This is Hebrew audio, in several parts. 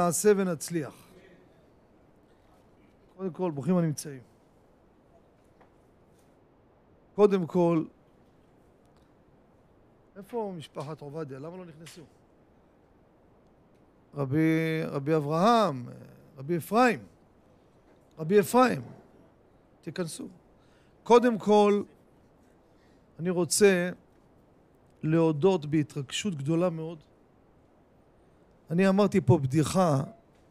נעשה ונצליח. קודם כל, ברוכים הנמצאים. קודם כל, איפה משפחת עובדיה? למה לא נכנסו? רבי, רבי אברהם, רבי אפרים, רבי אפרים, תיכנסו. קודם כל, אני רוצה להודות בהתרגשות גדולה מאוד. אני אמרתי פה בדיחה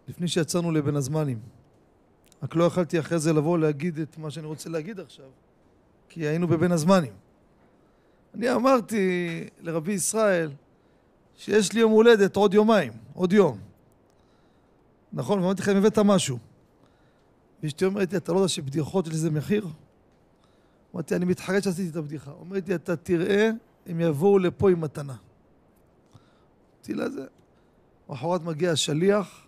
לפני שיצאנו לבין הזמנים. רק לא יכלתי אחרי זה לבוא להגיד את מה שאני רוצה להגיד עכשיו, כי היינו בבין הזמנים. אני אמרתי לרבי ישראל שיש לי יום הולדת עוד יומיים, עוד יום. נכון? ואמרתי לך, אם הבאת משהו. ואשתי אומרת לי, אתה לא יודע שבדיחות יש לזה מחיר? אמרתי, אני מתחרט שעשיתי את הבדיחה. אומרת לי, אתה תראה, הם יבואו לפה עם מתנה. אמרתי לה, זה... למחרת מגיע השליח,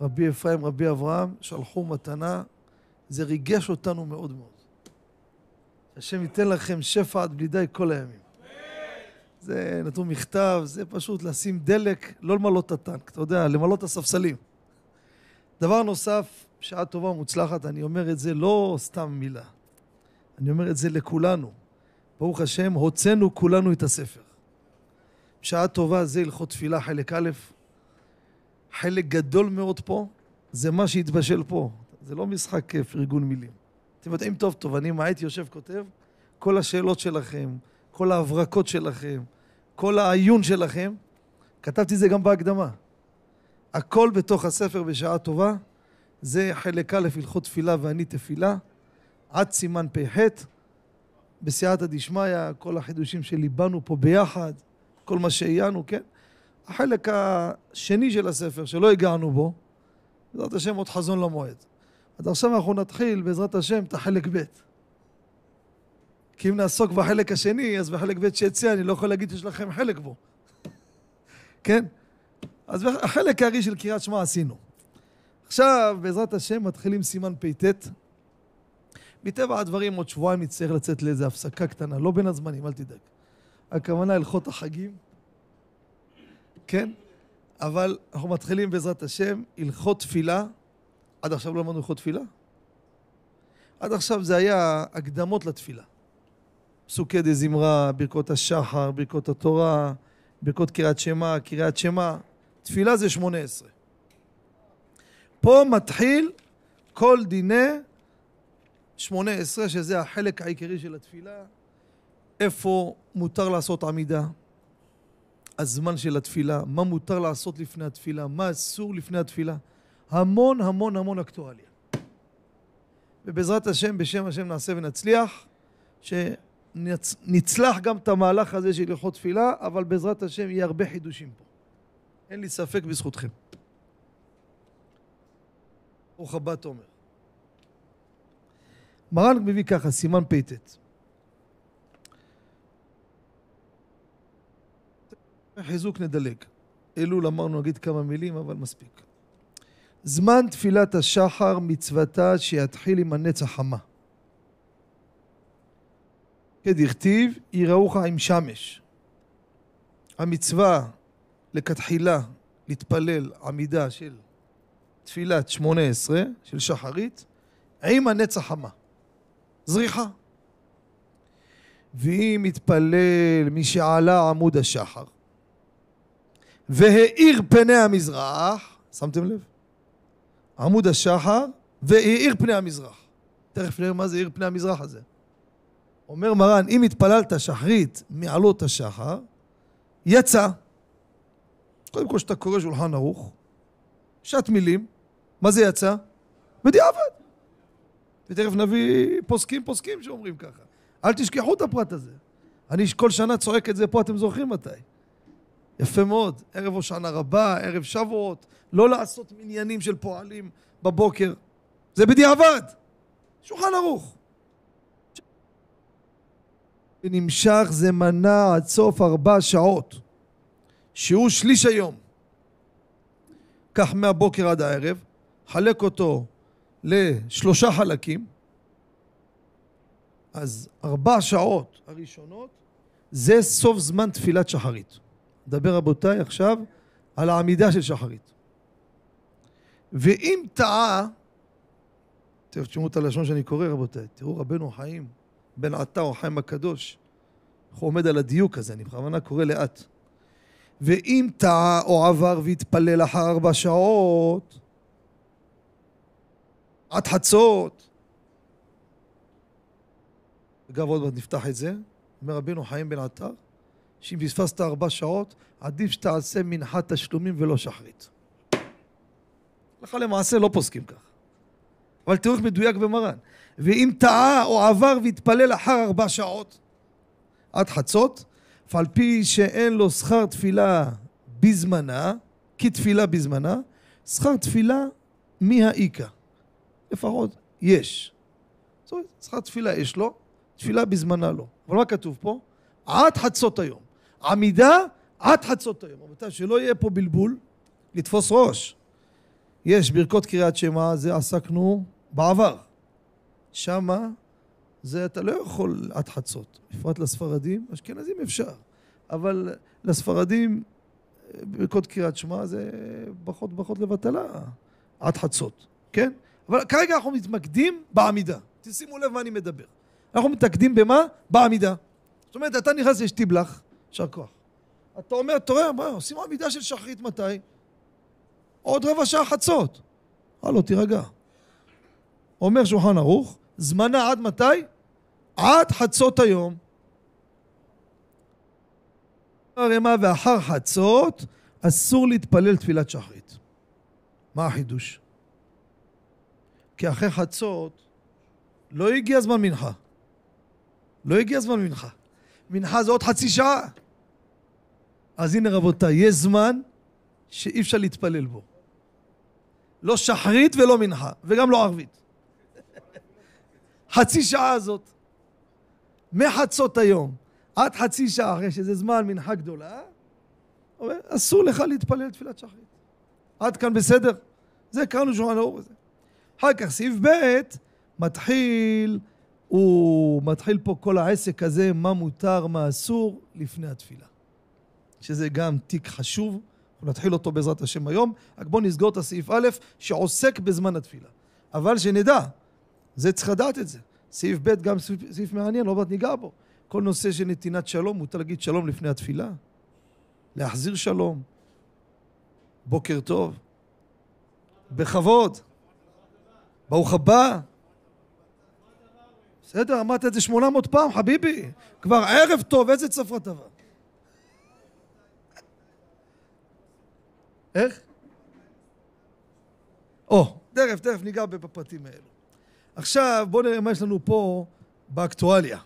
רבי אפרים, רבי אברהם, שלחו מתנה, זה ריגש אותנו מאוד מאוד. השם ייתן לכם שפע עד בלי די כל הימים. זה נתנו מכתב, זה פשוט לשים דלק, לא למלא את הטנק, אתה יודע, למלא את הספסלים. דבר נוסף, שעה טובה ומוצלחת, אני אומר את זה לא סתם מילה, אני אומר את זה לכולנו. ברוך השם, הוצאנו כולנו את הספר. שעה טובה זה הלכות תפילה חלק א', חלק גדול מאוד פה, זה מה שהתבשל פה. זה לא משחק כיף, ארגון מילים. אתם יודעים טוב טוב, אני אם הייתי יושב כותב, כל השאלות שלכם, כל ההברקות שלכם, כל העיון שלכם, כתבתי זה גם בהקדמה. הכל בתוך הספר בשעה טובה, זה חלק א', הלכות תפילה ואני תפילה, עד סימן פ"ח, בסייעתא דשמיא, כל החידושים שליבנו פה ביחד, כל מה שהעיינו, כן? החלק השני של הספר, שלא הגענו בו, בעזרת השם עוד חזון למועד. אז עכשיו אנחנו נתחיל, בעזרת השם, את החלק ב'. כי אם נעסוק בחלק השני, אז בחלק ב' שיצא, אני לא יכול להגיד שיש לכם חלק בו. כן? אז החלק הארי של קריאת שמע עשינו. עכשיו, בעזרת השם, מתחילים סימן פ"ט. מטבע הדברים, עוד שבועיים נצטרך לצאת לאיזו הפסקה קטנה, לא בין הזמנים, אל תדאג. הכוונה הלכות החגים, כן? אבל אנחנו מתחילים בעזרת השם, הלכות תפילה. עד עכשיו לא למדנו הלכות תפילה? עד עכשיו זה היה הקדמות לתפילה. פסוקי דה זמרה, ברכות השחר, ברכות התורה, ברכות קריאת שמע, קריאת שמע. תפילה זה שמונה עשרה. פה מתחיל כל דיני שמונה עשרה, שזה החלק העיקרי של התפילה. איפה מותר לעשות עמידה, הזמן של התפילה, מה מותר לעשות לפני התפילה, מה אסור לפני התפילה. המון המון המון אקטואליה. ובעזרת השם, בשם השם נעשה ונצליח, שנצלח גם את המהלך הזה של הלכות תפילה, אבל בעזרת השם יהיה הרבה חידושים פה. אין לי ספק בזכותכם. ברוך הבא תומר. מרן מביא ככה, סימן פ"ט. חיזוק נדלג. אלול אמרנו נגיד כמה מילים, אבל מספיק. זמן תפילת השחר מצוותה שיתחיל עם הנץ החמה. כדכתיב, יראוך עם שמש. המצווה לכתחילה להתפלל עמידה של תפילת שמונה עשרה, של שחרית, עם הנץ החמה. זריחה. ואם מתפלל משעלה עמוד השחר, והאיר פני המזרח, שמתם לב? עמוד השחר, והאיר פני המזרח. תכף נראה מה זה האיר פני המזרח הזה. אומר מרן, אם התפללת שחרית מעלות השחר, יצא. קודם כל, כשאתה קורא שולחן ערוך, שעת מילים, מה זה יצא? בדיעבד. ותכף נביא פוסקים פוסקים שאומרים ככה. אל תשכחו את הפרט הזה. אני כל שנה צועק את זה פה, אתם זוכרים מתי. יפה מאוד, ערב הושענא רבה, ערב שבועות, לא לעשות מניינים של פועלים בבוקר, זה בדיעבד, שולחן ערוך. ונמשך זה מנה עד סוף ארבע שעות, שהוא שליש היום. קח מהבוקר עד הערב, חלק אותו לשלושה חלקים, אז ארבע שעות הראשונות. זה סוף זמן תפילת שחרית. נדבר רבותיי עכשיו על העמידה של שחרית. ואם טעה, תשמעו את הלשון שאני קורא רבותיי, תראו רבנו חיים, בן עטה או חיים הקדוש, איך הוא עומד על הדיוק הזה, אני בכוונה קורא לאט. ואם טעה או עבר והתפלל אחר ארבע שעות, עד חצות, אגב עוד מעט נפתח את זה, אומר רבינו חיים בן עטר, שאם פספסת ארבע שעות, עדיף שתעשה מנחת תשלומים ולא שחרית. הלכה למעשה לא פוסקים כך. אבל איך מדויק במרן. ואם טעה או עבר והתפלל אחר ארבע שעות עד חצות, אף על פי שאין לו שכר תפילה בזמנה, כתפילה בזמנה, שכר תפילה מי האיכא. לפחות יש. זאת אומרת, שכר תפילה יש לו, תפילה בזמנה לא. אבל מה כתוב פה? עד חצות היום. עמידה עד חצות היום. רבותיי, שלא יהיה פה בלבול, לתפוס ראש. יש ברכות קריאת שמע, זה עסקנו בעבר. שמה זה אתה לא יכול עד חצות, בפרט לספרדים, אשכנזים אפשר, אבל לספרדים ברכות קריאת שמע זה ברכות ברכות לבטלה, עד חצות, כן? אבל כרגע אנחנו מתמקדים בעמידה, תשימו לב מה אני מדבר. אנחנו מתמקדים במה? בעמידה. זאת אומרת, אתה נכנס לשטיבלח, יישר כוח. אתה אומר, תראה, מה, עושים עמידה של שחרית מתי? עוד רבע שעה חצות. הלו, תירגע. אומר שולחן ערוך, זמנה עד מתי? עד חצות היום. הרמה ואחר חצות אסור להתפלל תפילת שחרית. מה החידוש? כי אחרי חצות לא הגיע זמן מנחה. לא הגיע זמן מנחה. מנחה זה עוד חצי שעה. אז הנה רבותיי, יש זמן שאי אפשר להתפלל בו. לא שחרית ולא מנחה, וגם לא ערבית. חצי שעה הזאת, מחצות היום עד חצי שעה אחרי שזה זמן מנחה גדולה, אומר, אסור לך להתפלל תפילת שחרית. עד כאן בסדר? זה קראנו שולחן האור הזה. אחר כך סעיף ב' מתחיל, הוא מתחיל פה כל העסק הזה, מה מותר, מה אסור, לפני התפילה. שזה גם תיק חשוב, אנחנו נתחיל אותו בעזרת השם היום, רק בואו נסגור את הסעיף א', שעוסק בזמן התפילה. אבל שנדע, זה צריך לדעת את זה. סעיף ב' גם סעיף, סעיף מעניין, לא מעט ניגע בו. כל נושא של נתינת שלום, מותר להגיד שלום לפני התפילה. להחזיר שלום. בוקר טוב. בכבוד. ברוך הבא. בסדר, אמרת את זה 800 פעם, חביבי. כבר ערב טוב, איזה צפרת עבר? איך? או, תכף, תכף ניגע בפרטים האלו. עכשיו בואו נראה מה יש לנו פה באקטואליה.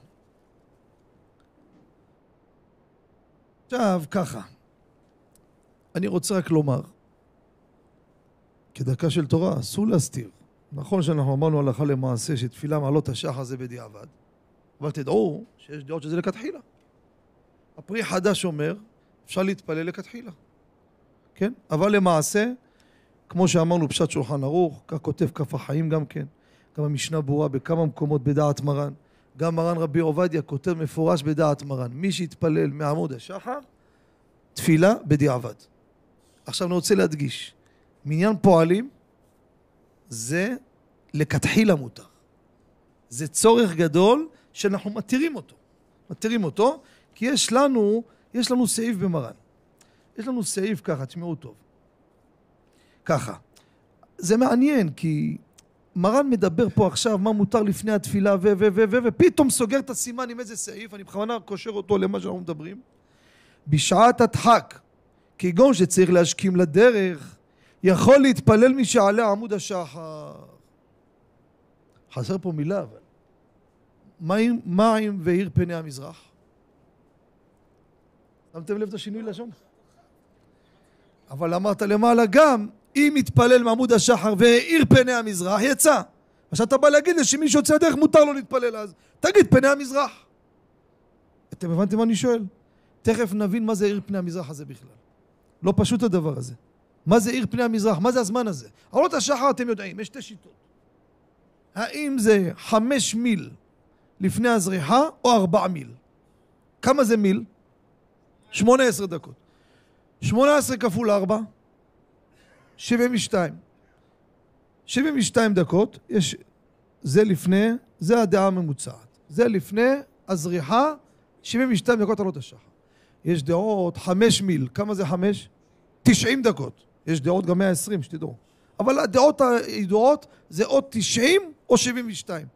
עכשיו ככה, אני רוצה רק לומר, כדרכה של תורה אסור להסתיר. נכון שאנחנו אמרנו הלכה למעשה שתפילה מעלות השחר זה בדיעבד, אבל תדעו שיש דעות שזה לכתחילה. הפרי חדש אומר, אפשר להתפלל לכתחילה. כן? אבל למעשה, כמו שאמרנו פשט שולחן ערוך, כך כותב כף החיים גם כן, גם המשנה ברורה בכמה מקומות בדעת מרן, גם מרן רבי עובדיה כותב מפורש בדעת מרן, מי שיתפלל מעמוד השחר, תפילה בדיעבד. עכשיו אני רוצה להדגיש, מניין פועלים זה לכתחילה מותר. זה צורך גדול שאנחנו מתירים אותו. מתירים אותו, כי יש לנו, יש לנו סעיף במרן. יש לנו סעיף ככה, תשמעו טוב. ככה. זה מעניין, כי מרן מדבר פה עכשיו מה מותר לפני התפילה ו... ו... ו... ו... ופתאום סוגר את הסימן עם איזה סעיף, אני בכוונה קושר אותו למה שאנחנו מדברים. בשעת הדחק, כגון שצריך להשכים לדרך, יכול להתפלל מי שעלה עמוד השחר. חסר פה מילה אבל. מים, מים והאיר פני המזרח. שמתם לב את השינוי לשון? אבל אמרת למעלה גם, אם יתפלל מעמוד השחר והאיר פני המזרח, יצא. עכשיו אתה בא להגיד לי שמי שיוצא לדרך מותר לו להתפלל אז. תגיד פני המזרח. אתם הבנתם מה אני שואל? תכף נבין מה זה האיר פני המזרח הזה בכלל. לא פשוט הדבר הזה. מה זה עיר פני המזרח? מה זה הזמן הזה? עלות השחר אתם יודעים, יש שתי שיטות. האם זה חמש מיל לפני הזריחה או ארבע מיל? כמה זה מיל? שמונה עשרה דקות. שמונה עשרה כפול ארבע? שבעים ושתיים. 72 דקות, יש, זה לפני, זה הדעה הממוצעת. זה לפני הזריחה, 72 דקות עלות השחר. יש דעות חמש מיל, כמה זה חמש? 90 דקות. יש דעות גם 120, שתדעו. אבל הדעות הידועות זה או 90 או 72.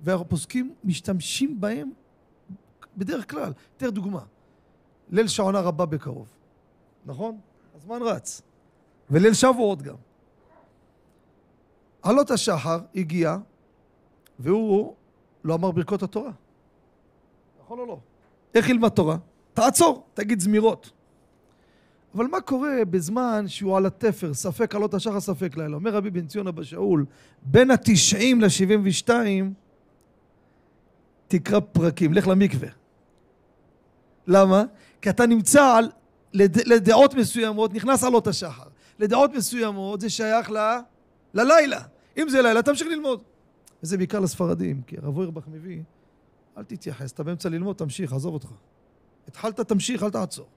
והפוסקים משתמשים בהם בדרך כלל. אתן דוגמה. ליל שעונה רבה בקרוב, נכון? הזמן רץ. וליל שבועות גם. עלות השחר הגיע, והוא לא אמר ברכות התורה. נכון או לא? איך ילמד תורה? תעצור, תגיד זמירות. אבל מה קורה בזמן שהוא על התפר, ספק עלות השחר, ספק לילה? אומר רבי בן ציון אבא שאול, בין התשעים לשבעים ושתיים, תקרא פרקים, לך למקווה. למה? כי אתה נמצא על, לד, לדעות מסוימות, נכנס עלות השחר. לדעות מסוימות זה שייך ל, ללילה. אם זה לילה, תמשיך ללמוד. וזה בעיקר לספרדים, כי הרב אוירבך מביא, אל תתייחס, אתה באמצע ללמוד, תמשיך, עזוב אותך. התחלת, תמשיך, אל תעצור.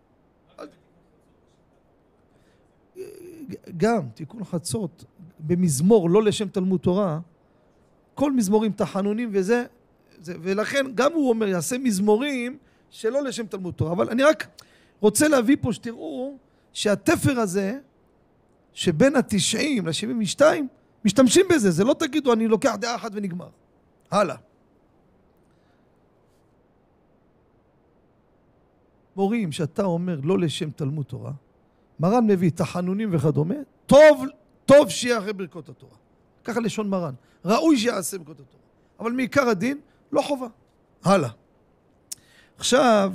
גם תיקון חצות במזמור לא לשם תלמוד תורה, כל מזמורים תחנונים וזה, זה, ולכן גם הוא אומר יעשה מזמורים שלא לשם תלמוד תורה. אבל אני רק רוצה להביא פה שתראו שהתפר הזה שבין התשעים לשבעים ושתיים משתמשים בזה, זה לא תגידו אני לוקח דעה אחת ונגמר. הלאה. מורים שאתה אומר לא לשם תלמוד תורה, מרן מביא תחנונים וכדומה, טוב, טוב שיהיה אחרי ברכות התורה. ככה לשון מרן. ראוי שיעשה ברכות התורה. אבל מעיקר הדין, לא חובה. הלאה. עכשיו,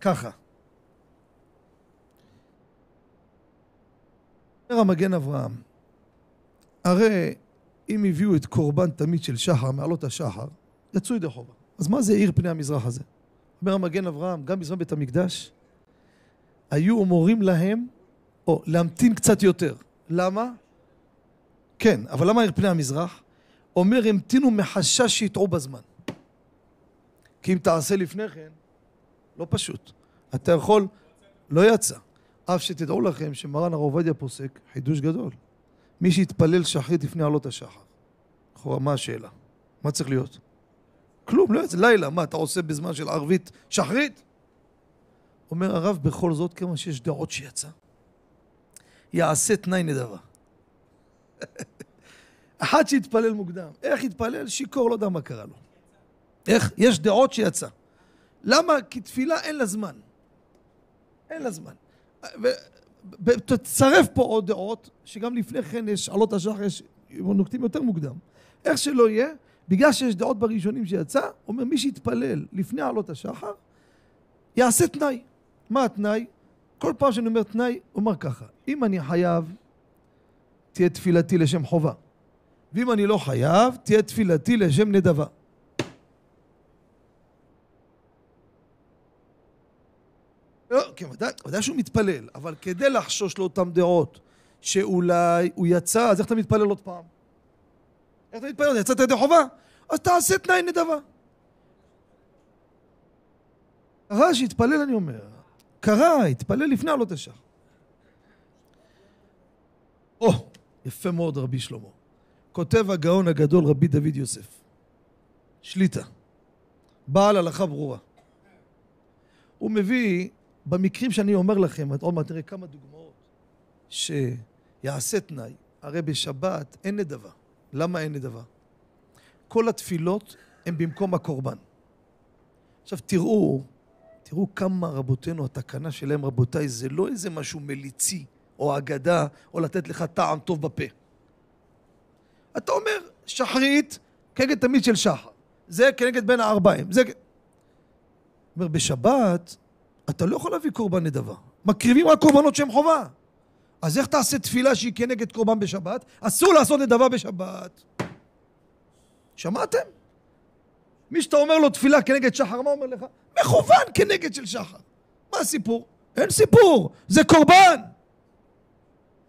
ככה. אומר המגן אברהם, הרי אם הביאו את קורבן תמיד של שחר, מעלות השחר, יצאו ידי חובה. אז מה זה עיר פני המזרח הזה? אומר המגן אברהם, גם בזמן בית המקדש, היו מורים להם, או להמתין קצת יותר. למה? כן, אבל למה פני המזרח? אומר, המתינו מחשש שיטעו בזמן. כי אם תעשה לפני כן, לא פשוט. אתה יכול, לא יצא. אף שתדעו לכם שמרן הרב עובדיה פוסק חידוש גדול. מי שיתפלל שחרית לפני עלות השחר. לכאורה, מה השאלה? מה צריך להיות? כלום, לא יוצא. לילה, מה אתה עושה בזמן של ערבית שחרית? אומר הרב, בכל זאת, כמה שיש דעות שיצא, יעשה תנאי נדבה. אחד שהתפלל מוקדם. איך התפלל? שיכור, לא יודע מה קרה לו. איך? יש דעות שיצא. למה? כי תפילה אין לה זמן. אין לה זמן. ותצרף פה עוד דעות, שגם לפני כן יש עלות השחר, יש נוקטים יותר מוקדם. איך שלא יהיה, בגלל שיש דעות בראשונים שיצא, אומר מי שיתפלל לפני עלות השחר, יעשה תנאי. מה התנאי? כל פעם שאני אומר תנאי, אומר ככה, אם אני חייב, תהיה תפילתי לשם חובה. ואם אני לא חייב, תהיה תפילתי לשם נדבה. לא, כן, ודאי, ודאי שהוא מתפלל, אבל כדי לחשוש לאותן דעות שאולי הוא יצא, אז איך אתה מתפלל עוד פעם? איך אתה מתפלל? יצאת ידי חובה? אז תעשה תנאי נדבה. קרה שהתפלל, אני אומר. קרה, התפלל לפני עלות השח. או, יפה מאוד רבי שלמה. כותב הגאון הגדול רבי דוד יוסף. שליטה. בעל הלכה ברורה. הוא מביא במקרים שאני אומר לכם, עוד מעט נראה כמה דוגמאות, שיעשה תנאי, הרי בשבת אין נדבה. למה אין נדבה? כל התפילות הן במקום הקורבן. עכשיו תראו, תראו כמה רבותינו, התקנה שלהם, רבותיי, זה לא איזה משהו מליצי או אגדה או לתת לך טעם טוב בפה. אתה אומר, שחרית כנגד תמיד של שחר. זה כנגד בין הארבעים. זה... אומר, בשבת אתה לא יכול להביא קורבן נדבה. מקריבים רק קורבנות שהן חובה. אז איך תעשה תפילה שהיא כנגד קורבן בשבת? אסור לעשות נדבה בשבת. שמעתם? מי שאתה אומר לו תפילה כנגד שחר, מה אומר לך? מכוון כנגד של שחר. מה הסיפור? אין סיפור, זה קורבן.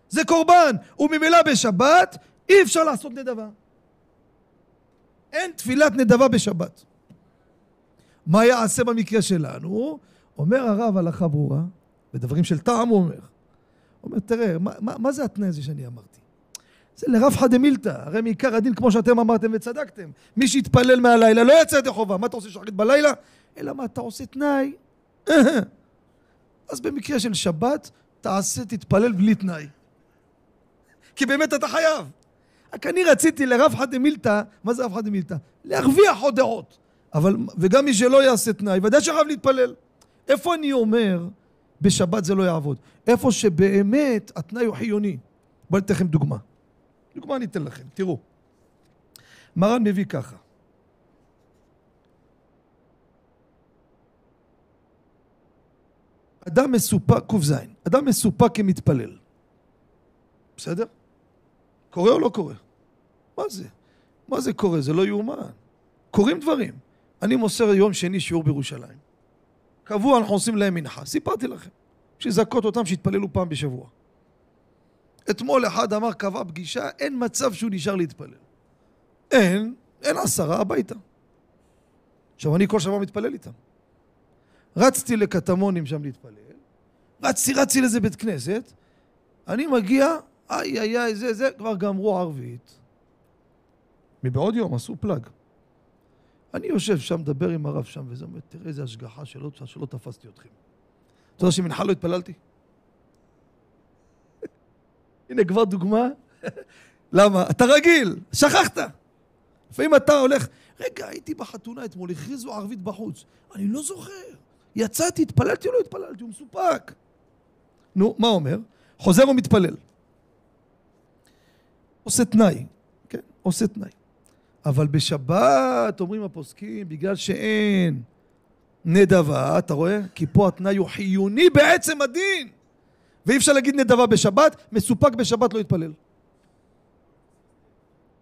זה קורבן, וממילא בשבת אי אפשר לעשות נדבה. אין תפילת נדבה בשבת. מה יעשה במקרה שלנו? אומר הרב הלכה ברורה, בדברים של טעם הוא אומר. הוא אומר, תראה, מה, מה, מה זה התנאי הזה שאני אמרתי? זה לרבחא דמילתא, הרי מעיקר הדין, כמו שאתם אמרתם וצדקתם, מי שיתפלל מהלילה לא יצא ידי חובה, מה אתה עושה שחרית בלילה? אלא מה, אתה עושה תנאי. אז במקרה של שבת, תעשה, תתפלל בלי תנאי. כי באמת אתה חייב. רק אני רציתי לרבחא דמילתא, מה זה רבחא דמילתא? להרוויח עוד דעות. אבל, וגם מי שלא יעשה תנאי, ודאי שחייב להתפלל. איפה אני אומר, בשבת זה לא יעבוד? איפה שבאמת התנאי הוא חיוני. בואו ניתן לכם דוגמה. דוגמה אני אתן לכם, תראו. מרן מביא ככה. אדם מסופק, ק"ז, אדם מסופק כמתפלל. בסדר? קורה או לא קורה? מה זה? מה זה קורה? זה לא יאומן. קורים דברים. אני מוסר יום שני שיעור בירושלים. קבוע אנחנו עושים להם מנחה. סיפרתי לכם. שיזכות אותם שיתפללו פעם בשבוע. אתמול אחד אמר, קבע פגישה, אין מצב שהוא נשאר להתפלל. אין, אין עשרה הביתה. עכשיו, אני כל שבוע מתפלל איתם. רצתי לקטמונים שם להתפלל, רצתי, רצתי לאיזה בית כנסת, אני מגיע, איי, איי, איי, זה, זה, כבר גמרו ערבית. מבעוד יום עשו פלאג. אני יושב שם, מדבר עם הרב שם, וזה אומר, תראה איזה השגחה שלא, שלא תפסתי אתכם. אתה יודע שמנחה לא התפללתי? הנה כבר דוגמה. למה? אתה רגיל, שכחת. לפעמים אתה הולך, רגע, הייתי בחתונה אתמול, הכריזו ערבית בחוץ. אני לא זוכר. יצאתי, התפללתי או לא התפללתי? הוא מסופק. נו, מה אומר? חוזר ומתפלל. עושה תנאי, כן? עושה תנאי. אבל בשבת, אומרים הפוסקים, בגלל שאין נדבה, אתה רואה? כי פה התנאי הוא חיוני בעצם הדין. ואי אפשר להגיד נדבה בשבת, מסופק בשבת לא יתפלל.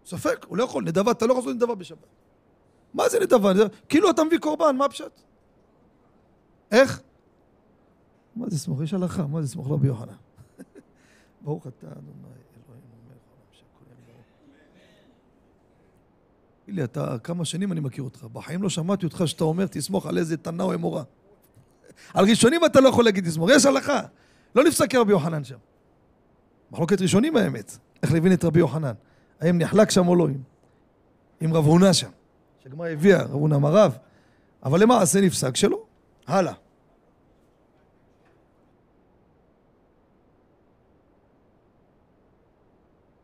ספק, הוא לא יכול, נדבה, אתה לא יכול לעשות נדבה בשבת. מה זה נדבה? כאילו אתה מביא קורבן, מה הפשט? איך? מה זה סמוך? יש הלכה, מה זה סמוך רבי יוחנן? ברוך אתה אדוני אלוהים אומר תגיד לי, אתה, כמה שנים אני מכיר אותך, בחיים לא שמעתי אותך שאתה אומר תסמוך על איזה תנא או אמורה. על ראשונים אתה לא יכול להגיד תסמוך, יש הלכה. לא נפסק כרבי יוחנן שם. מחלוקת ראשונים האמת, איך להבין את רבי יוחנן. האם נחלק שם או לא, עם, עם רב הונא שם. שהגמרא הביאה, רב הונא אמר רב. אבל למעשה נפסק שלא. הלאה.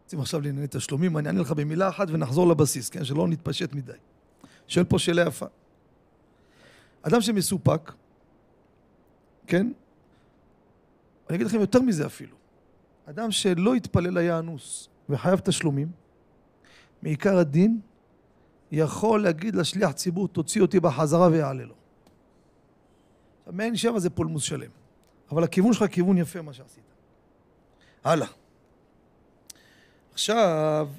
רוצים עכשיו לענייני תשלומים, אני אענה לך במילה אחת ונחזור לבסיס, כן? שלא נתפשט מדי. שואל פה שאלה יפה. אדם שמסופק, כן? אני אגיד לכם יותר מזה אפילו. אדם שלא התפלל היה אנוס וחייב תשלומים, מעיקר הדין יכול להגיד לשליח ציבור, תוציא אותי בחזרה ויעלה לו. מעין שבע זה פולמוס שלם. אבל הכיוון שלך כיוון יפה מה שעשית. הלאה. עכשיו,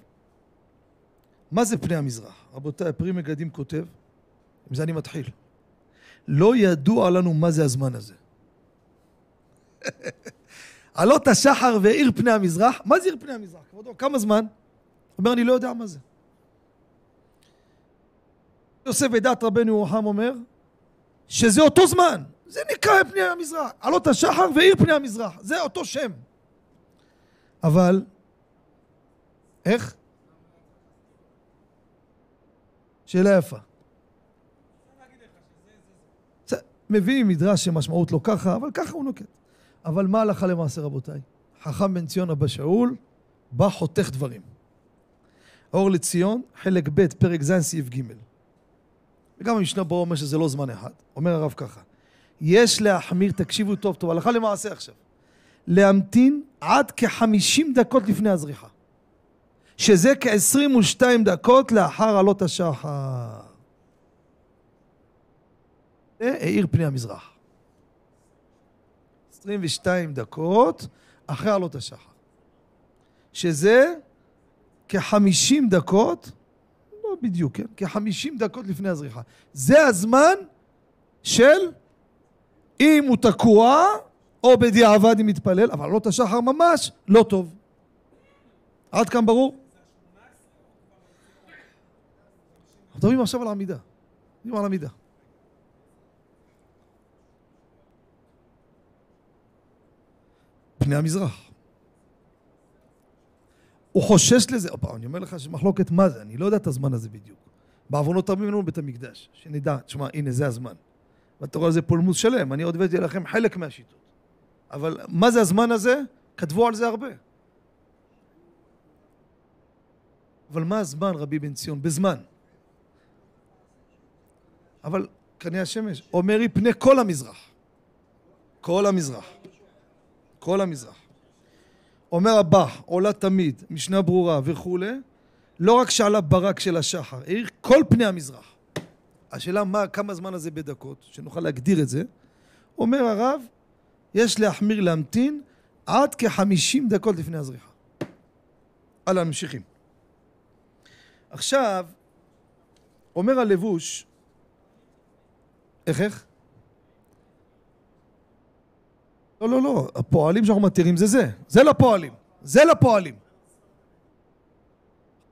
מה זה פני המזרח? רבותיי, פרי מגדים כותב, עם זה אני מתחיל. לא ידוע לנו מה זה הזמן הזה. עלות השחר והאיר פני המזרח, מה זה עיר פני המזרח? כבודו, כמה זמן? אומר, אני לא יודע מה זה. יוסף ודעת רבנו ירוחם אומר, שזה אותו זמן, זה נקרא פני המזרח, עלות השחר והאיר פני המזרח, זה אותו שם. אבל, איך? שאלה יפה. מביאים מדרש שמשמעות לא ככה, אבל ככה הוא נוקט. אבל מה הלכה למעשה רבותיי? חכם בן ציון אבא שאול בא חותך דברים. אור לציון, חלק ב', פרק ז', סעיף ג'. וגם המשנה ברור אומר שזה לא זמן אחד. אומר הרב ככה, יש להחמיר, תקשיבו טוב טוב, הלכה למעשה עכשיו, להמתין עד כחמישים דקות לפני הזריחה. שזה כ-22 דקות לאחר עלות השחר. זה האיר פני המזרח. 22 דקות אחרי עלות השחר. שזה כ-50 דקות, לא בדיוק, כן? כ-50 דקות לפני הזריחה. זה הזמן של אם הוא תקוע, או בדיעבד אם מתפלל, אבל עלות השחר ממש לא טוב. עד כאן ברור? אנחנו מדברים עכשיו על עמידה. מדברים על עמידה. פני המזרח. הוא חושש לזה, אופה, אני אומר לך שמחלוקת מה זה, אני לא יודע את הזמן הזה בדיוק. בעוונות רבים לנו בית המקדש, שנדע, תשמע, הנה זה הזמן. ואתה רואה על זה פולמוס שלם, אני עוד הבאתי לכם חלק מהשיטות. אבל מה זה הזמן הזה? כתבו על זה הרבה. אבל מה הזמן, רבי בן ציון? בזמן. אבל קנה השמש אומר היא פני כל המזרח. כל המזרח. כל המזרח. אומר הבא, עולה תמיד, משנה ברורה וכולי, לא רק שעלה ברק של השחר, האיר כל פני המזרח. השאלה מה, כמה זמן הזה בדקות, שנוכל להגדיר את זה. אומר הרב, יש להחמיר להמתין עד כחמישים דקות לפני הזריחה. הלאה, ממשיכים. עכשיו, אומר הלבוש, איך איך? לא, לא, לא, הפועלים שאנחנו מתירים זה זה, זה לפועלים, זה לפועלים.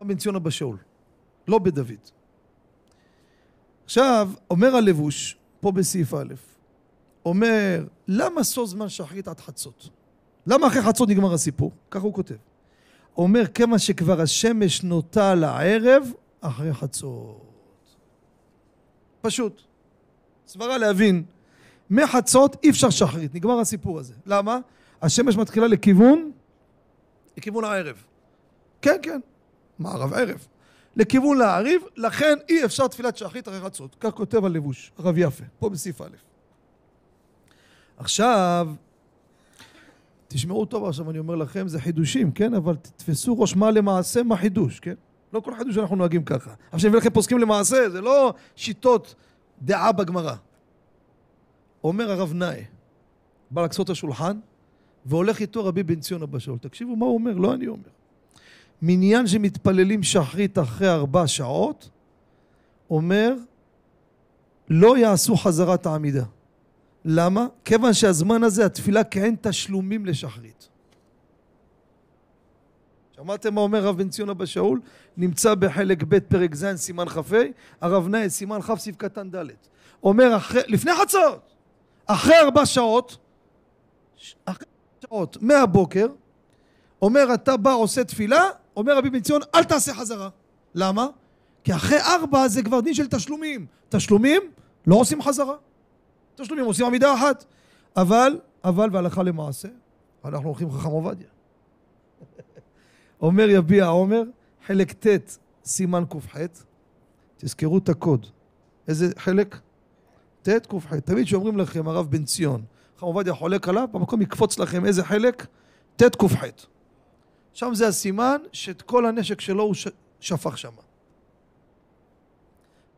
בן ציון אבא שאול, לא בדוד. עכשיו, אומר הלבוש, פה בסעיף א', אומר, למה סוף זמן שחרית עד חצות? למה אחרי חצות נגמר הסיפור? ככה הוא כותב. אומר, כמה שכבר השמש נוטה לערב, אחרי חצות. פשוט. סברה להבין, מחצות אי אפשר שחרית, נגמר הסיפור הזה. למה? השמש מתחילה לכיוון, לכיוון הערב. כן, כן, מערב ערב. לכיוון להעריב, לכן אי אפשר תפילת שחרית אחרי חצות. כך כותב הלבוש, הרב יפה, פה בסעיף א'. עכשיו, תשמעו טוב עכשיו, אני אומר לכם, זה חידושים, כן? אבל תתפסו ראש מה למעשה, מה חידוש, כן? לא כל חידוש אנחנו נוהגים ככה. עכשיו אני מביא לכם פוסקים למעשה, זה לא שיטות דעה בגמרא. אומר הרב נאי, בא לקסות השולחן, והולך איתו רבי בן ציון אבא שאול. תקשיבו מה הוא אומר, לא אני אומר. מניין שמתפללים שחרית אחרי ארבע שעות, אומר, לא יעשו חזרת העמידה. למה? כיוון שהזמן הזה, התפילה כאין תשלומים לשחרית. שמעתם מה אומר רב בן ציון אבא שאול? נמצא בחלק ב' פרק ז' סימן כ"ה, הרב נאי סימן כ' סעיף קטן ד'. אומר אחרי, לפני חצות, אחרי ארבע שעות, אחרי שעות מהבוקר, אומר אתה בא עושה תפילה, אומר רבי בן ציון אל תעשה חזרה. למה? כי אחרי ארבע זה כבר דין של תשלומים. תשלומים לא עושים חזרה. תשלומים עושים עמידה אחת. אבל, אבל והלכה למעשה, אנחנו הולכים חכם עובדיה. אומר יביע עומר, חלק ט' סימן ק"ח, תזכרו את הקוד. איזה חלק? ט' ק"ח. תמיד כשאומרים לכם הרב בן ציון, חכם עובדיה חולק עליו, במקום יקפוץ לכם איזה חלק? ט' ק"ח. שם זה הסימן שאת כל הנשק שלו הוא שפך שם.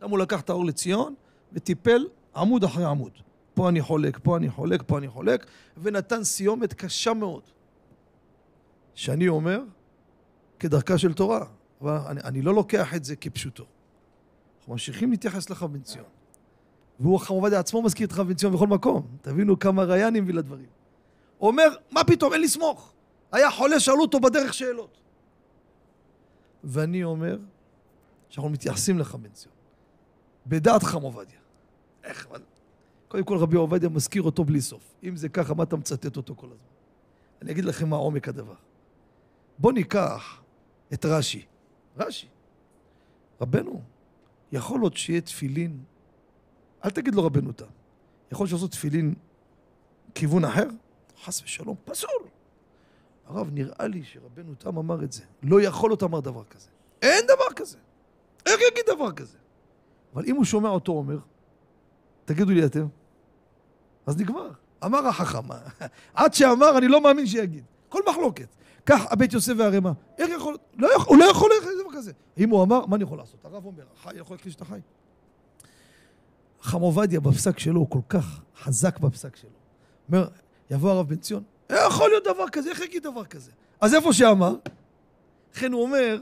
גם הוא לקח את האור לציון וטיפל עמוד אחרי עמוד. פה אני חולק, פה אני חולק, פה אני חולק, ונתן סיומת קשה מאוד. שאני אומר, כדרכה של תורה, אבל אני, אני לא לוקח את זה כפשוטו. אנחנו ממשיכים להתייחס לחב בן ציון. והוא חם עובדיה עצמו מזכיר את חב בן ציון בכל מקום. תבינו כמה ראייה אני מביא לדברים. אומר, מה פתאום, אין לסמוך. היה חולה, שאלו אותו בדרך שאלות. ואני אומר שאנחנו מתייחסים לחם בן ציון. בדעת חם עובדיה. איך, אבל... קודם כל רבי עובדיה מזכיר אותו בלי סוף. אם זה ככה, מה אתה מצטט אותו כל הזמן? אני אגיד לכם מה עומק הדבר. בואו ניקח את רש"י. רש"י. רבנו, יכול להיות שיהיה תפילין, אל תגיד לו רבנו תם. יכול שעשו תפילין כיוון אחר? חס ושלום, פסול. הרב, נראה לי שרבנו תם אמר את זה. לא יכול להיות אמר דבר כזה. אין דבר כזה. איך יגיד דבר כזה? אבל אם הוא שומע אותו אומר, תגידו לי אתם. אז נגמר. אמר החכם. עד שאמר, אני לא מאמין שיגיד. כל מחלוקת. כך הבית יוסף והרמ"א. איך יכול... לא יכול הוא לא יכול להכניס דבר כזה. אם הוא אמר, מה אני יכול לעשות? הרב אומר, החי יכול להכניס את החי. חם עובדיה בפסק שלו, הוא כל כך חזק בפסק שלו. אומר, יבוא הרב בן ציון, איך יכול להיות דבר כזה? איך יגיד דבר כזה? אז איפה שאמר, לכן הוא אומר,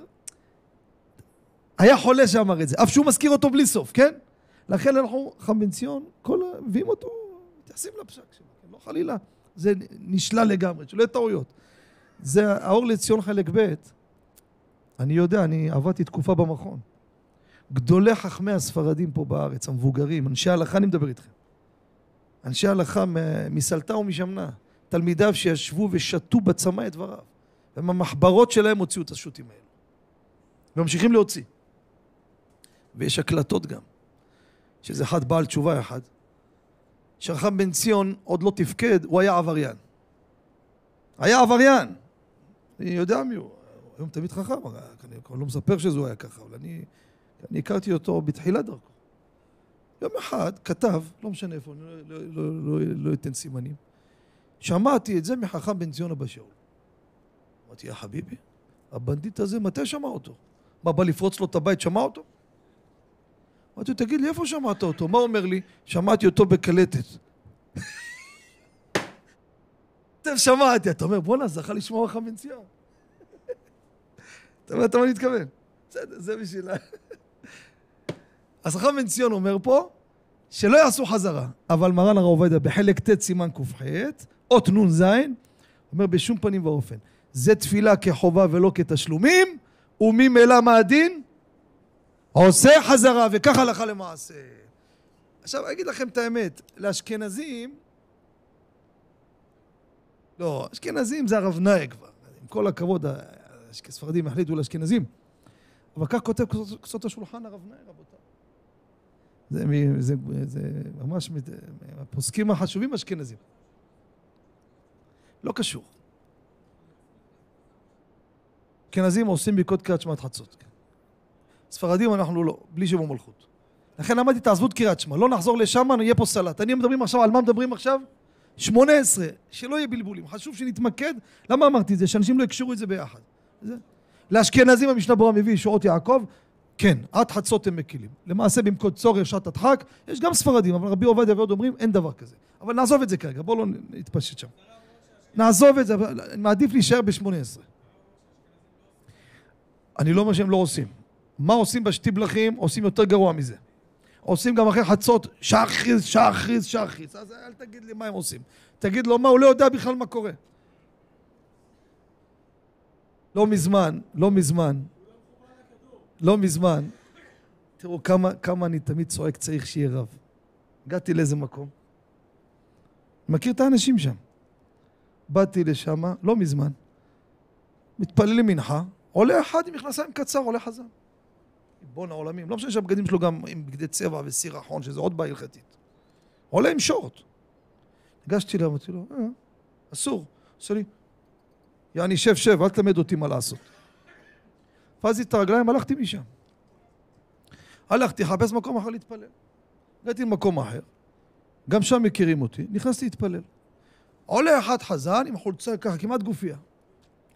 היה חולה שאמר את זה, אף שהוא מזכיר אותו בלי סוף, כן? לכן אנחנו, חם בן ציון, כל מביאים אותו, מתייחסים לפסק שלו, כן? לא חלילה, זה נשלל לגמרי, שלא יהיה טעויות. זה האור לציון חלק ב', אני יודע, אני עבדתי תקופה במכון. גדולי חכמי הספרדים פה בארץ, המבוגרים, אנשי הלכה, אני מדבר איתכם. אנשי הלכה מסלטה ומשמנה, תלמידיו שישבו ושתו בצמא את דבריו. ומהמחברות שלהם הוציאו את השו"תים האלו. וממשיכים להוציא. ויש הקלטות גם, שזה אחד בעל תשובה אחד, שרחם בן ציון עוד לא תפקד, הוא היה עבריין. היה עבריין. אני יודע מי הוא. היום תמיד חכם, אני כבר לא מספר שזה היה ככה, אבל אני, אני הכרתי אותו בתחילת דרכו. יום אחד כתב, לא משנה איפה, אני לא, לא, לא, לא, לא אתן סימנים, שמעתי את זה מחכם בן ציון אבא שאול. אמרתי, יא חביבי, הבנדיט הזה, מתי שמע אותו? מה, בא לפרוץ לו את הבית, שמע אותו? אמרתי, תגיד לי, איפה שמעת אותו? מה אומר לי? שמעתי אותו בקלטת. אתם שמעתי, אתה אומר, בואנה, זכה לשמוע חכם בן ציון. אתה מבין מה אני מתכוון? בסדר, זה בשביל... אז חכם בן ציון אומר פה, שלא יעשו חזרה, אבל מרן הרב עובדיה בחלק ט' סימן ק"ח, אות נ"ז, אומר בשום פנים ואופן, זה תפילה כחובה ולא כתשלומים, וממילא מה הדין? עושה חזרה, וכך הלכה למעשה. עכשיו, אגיד לכם את האמת, לאשכנזים, לא, אשכנזים זה הרב נאי כבר, עם כל הכבוד, הספרדים החליטו לאשכנזים. אבל כך כותב קצות השולחן הרב נאי, רבותיי. זה, זה, זה ממש הפוסקים החשובים אשכנזים. לא קשור. אשכנזים עושים בדיקות קריאת שמע חצות. ספרדים אנחנו לא, בלי שם ומלכות. לכן למדתי תעזבו את קריאת שמע, לא נחזור לשם, יהיה פה סלט. אני מדברים עכשיו, על מה מדברים עכשיו? שמונה עשרה, שלא יהיה בלבולים. חשוב שנתמקד. למה אמרתי את זה? שאנשים לא יקשרו את זה ביחד. זה. לאשכנזים המשנה ברורה מביא שורות יעקב, כן, עד חצות הם מקילים. למעשה במקום צורך שעת הדחק, יש גם ספרדים, אבל רבי עובדיה ועוד אומרים, אין דבר כזה. אבל נעזוב את זה כרגע, בואו לא נתפשט שם. נעזוב את זה, אני מעדיף להישאר בשמונה עשרה. אני לא אומר שהם לא עושים. מה עושים בשטיבלחים? עושים יותר גרוע מזה. עושים גם אחרי חצות שחריז, שחריז, שחריז. אז אל תגיד לי מה הם עושים. תגיד לו מה, הוא לא יודע בכלל מה קורה. לא מזמן, לא מזמן, לא מזמן, תראו כמה, כמה אני תמיד צועק צריך שיהיה רב. הגעתי לאיזה מקום, מכיר את האנשים שם. באתי לשם, לא מזמן, מתפללים מנחה, עולה אחד עם מכנסיים קצר, עולה חזר. ריבון העולמים, לא משנה שהבגדים שלו גם עם בגדי צבע וסירחון, שזה עוד בעיה הלכתית. עולה עם שורט. ניגשתי אליו, אמרתי לו, אה, אסור. עושה לי, יעני, שב, שב, אל תלמד אותי מה לעשות. פזתי את הרגליים, הלכתי משם. הלכתי, לחפש מקום אחר להתפלל. הגעתי למקום אחר, גם שם מכירים אותי, נכנסתי להתפלל. עולה אחד חזן עם חולצה ככה, כמעט גופייה.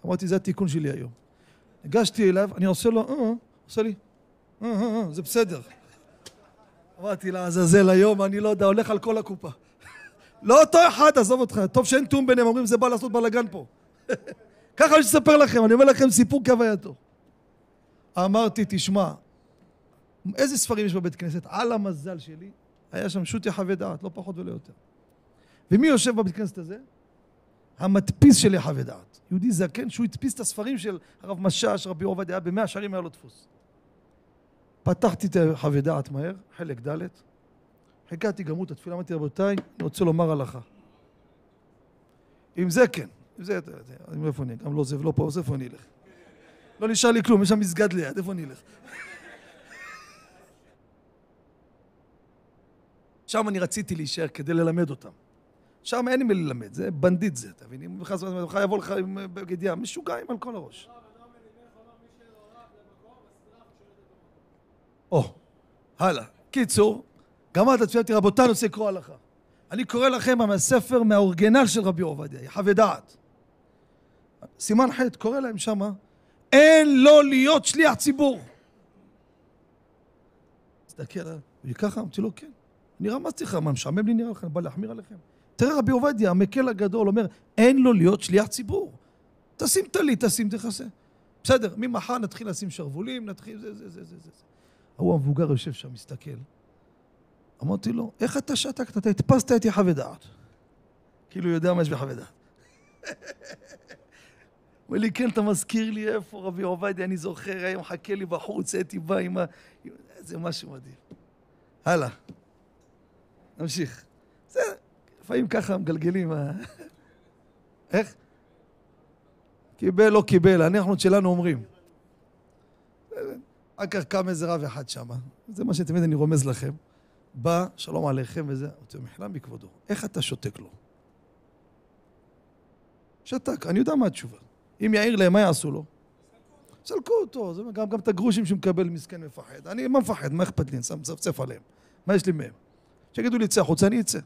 אמרתי, זה התיקון שלי היום. ניגשתי אליו, אני עושה לו, אה, עושה לי, אה, אה, אה, זה בסדר. אמרתי לעזאזל היום, אני לא יודע, הולך על כל הקופה. לא אותו אחד, עזוב אותך, טוב שאין תיאום ביניהם, אומרים זה בא לעשות בלאגן פה. ככה אני אספר לכם, אני אומר לכם סיפור כהווייתו. אמרתי, תשמע, איזה ספרים יש בבית כנסת? על המזל שלי, היה שם שו"ת יחווה דעת, לא פחות ולא יותר. ומי יושב בבית כנסת הזה? המדפיס של יחווה דעת. יהודי זקן שהוא הדפיס את הספרים של הרב משאש, רבי עובדיה, במאה שערים היה לו דפוס. פתחתי את יחווה דעת מהר, חלק ד', חיכיתי, גמרו את התפילה, אמרתי רבותיי, אני רוצה לומר הלכה. עם זה כן, עם זה, איפה אני, גם לא זה ולא פה, אז איפה אני אלך? לא נשאר לי כלום, יש שם מסגד ליד, איפה אני אלך? שם אני רציתי להישאר כדי ללמד אותם. שם אין לי מי ללמד, זה בנדיט זה, אתה מבין? אם חס וחלילה יבוא לך עם בגד ים, משוגעים על כל הראש. או, הלאה. קיצור, גמרת תפילתי רבותיי, אני רוצה לקרוא הלכה. אני קורא לכם מהספר, מהאורגנל של רבי עובדיה, יחווה דעת. סימן ח', קורא להם שמה, אין לו להיות שליח ציבור. תסתכל עליו, וככה, אמרתי לו, כן. אני רמזתי לך, מה משעמם לי נראה לכם, בא להחמיר עליכם. תראה רבי עובדיה, המקל הגדול, אומר, אין לו להיות שליח ציבור. תשים טלית, תשים, תכסה. בסדר, ממחר נתחיל לשים שרוולים, נתחיל זה, זה, זה, זה, זה. ההוא המבוגר יושב שם, מסתכל. אמרתי לו, איך אתה שתקת? אתה הדפסת את יחווה דעת. כאילו, יודע מה יש בחווה דעת. אומר לי, כן, אתה מזכיר לי איפה רבי עובדיה, אני זוכר, היה מחכה לי בחוץ, הייתי בא עם ה... זה משהו מדהים. הלאה. נמשיך. זה, לפעמים ככה מגלגלים. איך? קיבל, לא קיבל, אנחנו את שלנו אומרים. אחר כך קם איזה רב אחד שם, זה מה שתמיד אני רומז לכם. בא, שלום עליכם וזה, רוצה מחילה מכבודו. איך אתה שותק לו? שתק, אני יודע מה התשובה. אם יעיר להם, מה יעשו לו? סלקו אותו, זה גם, גם את הגרושים שהוא מקבל מסכן מפחד. אני מה מפחד, מה אכפת לי, אני מצפצף עליהם. מה יש לי מהם? שיגידו לי צא החוצה, אני אצא.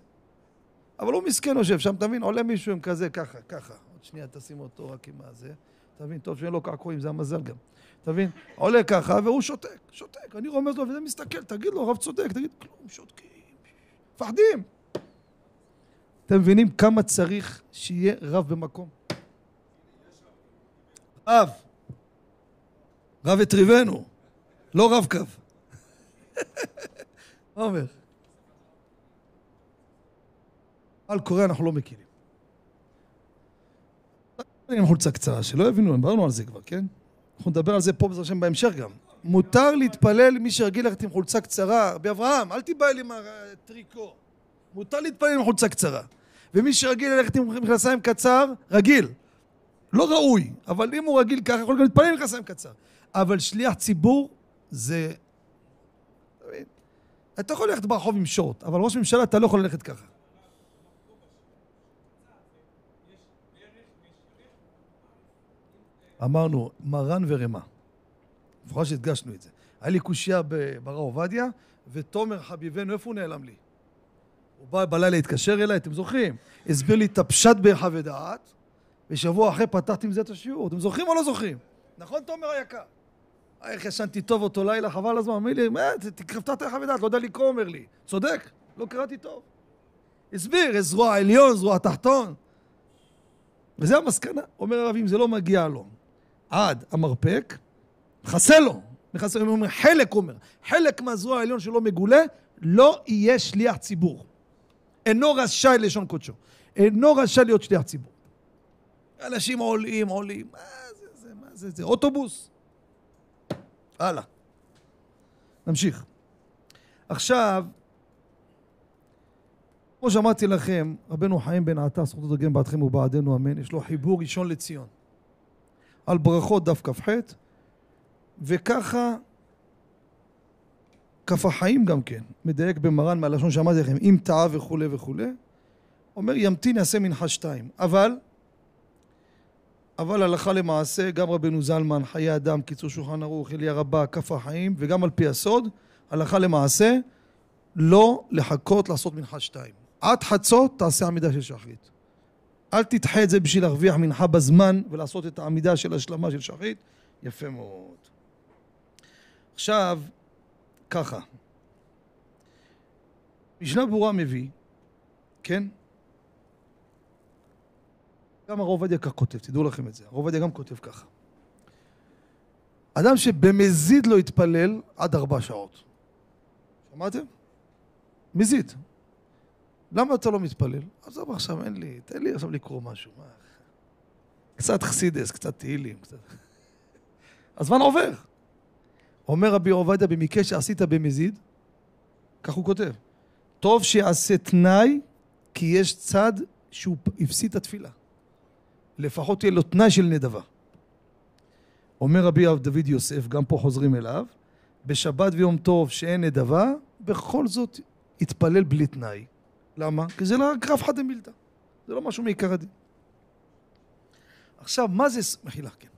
אבל הוא מסכן יושב שם, אתה מבין? עולה מישהו עם כזה, ככה, ככה. עוד שנייה תשים אותו רק עם הזה. אתה מבין? טוב שאין לו קעקועים, זה המזל גם. אתה מבין? עולה ככה, והוא שותק, שותק. אני רומז לו, וזה מסתכל, תגיד לו, הרב צודק, תגיד, כלום, שותקים. מפחדים. אתם מבינים כמה צריך שיהיה רב במקום? רב. רב את ריבנו, לא רב קו. מה אומר? על קורא אנחנו לא מכירים. עם חולצה קצרה, שלא יבינו, דיברנו על זה כבר, כן? אנחנו נדבר על זה פה בעזרת השם בהמשך גם. מותר להתפלל מי שרגיל ללכת עם חולצה קצרה. רבי אברהם, אל תיבהל עם הטריקו. מותר להתפלל עם חולצה קצרה. ומי שרגיל ללכת עם מכנסיים קצר, רגיל. לא ראוי, אבל אם הוא רגיל ככה, יכול גם להתפלל עם מכנסיים קצר. אבל שליח ציבור זה... אתה יכול ללכת ברחוב עם שורט, אבל ראש ממשלה אתה לא יכול ללכת ככה. אמרנו, מרן ורמה. לפחות שהדגשנו את זה. היה לי קושייה ברב עובדיה, ותומר חביבנו, איפה הוא נעלם לי? הוא בא בלילה להתקשר אליי, אתם זוכרים? הסביר לי את הפשט בהרחבי דעת, ושבוע אחרי פתחתי עם זה את השיעור. אתם זוכרים או לא זוכרים? נכון, תומר היקר? איך ישנתי טוב אותו לילה, חבל הזמן. אומר לי, מה, תפתח את הרחבי דעת, לא יודע לקרוא, אומר לי. צודק, לא קראתי טוב. הסביר, זרוע עליון, זרוע תחתון. וזה המסקנה. אומר הרב, אם זה לא מגיע לו עד המרפק, מחסה לו. מחסה לו, אומר, חלק, הוא אומר, חלק מהזרוע העליון שלא מגולה, לא יהיה שליח ציבור. אינו רשאי לשון קודשו. אינו רשאי להיות שליח ציבור. אנשים עולים, עולים, מה זה, זה, מה זה, זה, אוטובוס. הלאה. נמשיך. עכשיו, כמו שאמרתי לכם, רבנו חיים בן עטה, זכותו תגן בעדכם ובעדנו אמן, יש לו חיבור ראשון לציון. על ברכות דף כ"ח, וככה כף החיים גם כן, מדייק במרן מהלשון שאמרתי לכם, אם טעה וכולי וכולי, אומר ימתין יעשה מנחה שתיים, אבל אבל הלכה למעשה, גם רבנו זלמן, חיי אדם, קיצור שולחן ערוך, אליה רבה, כף החיים, וגם על פי הסוד, הלכה למעשה, לא לחכות לעשות מנחה שתיים. עד חצות תעשה עמידה של שחרית. אל תדחה את זה בשביל להרוויח מנחה בזמן ולעשות את העמידה של השלמה של שחרית. יפה מאוד. עכשיו, ככה. משנה ברורה מביא, כן? גם הרב עובדיה כך כותב, תדעו לכם את זה. הרב עובדיה גם כותב ככה. אדם שבמזיד לא יתפלל עד ארבע שעות. שמעתם? מזיד. למה אתה לא מתפלל? עזוב עכשיו, אין לי, תן לי עכשיו לקרוא משהו. מה? קצת חסידס, קצת תהילים, קצת... הזמן עובר. אומר רבי עובדיה, במקרה שעשית במזיד, כך הוא כותב, טוב שיעשה תנאי, כי יש צד שהוא הפסיד את התפילה. לפחות יהיה לו תנאי של נדבה. אומר רבי דוד יוסף, גם פה חוזרים אליו, בשבת ויום טוב שאין נדבה, בכל זאת יתפלל בלי תנאי. למה? כי זה לא קרב חד דמילתא. זה לא משהו מעיקר הדין. עכשיו, מה זה... מחילה, כן.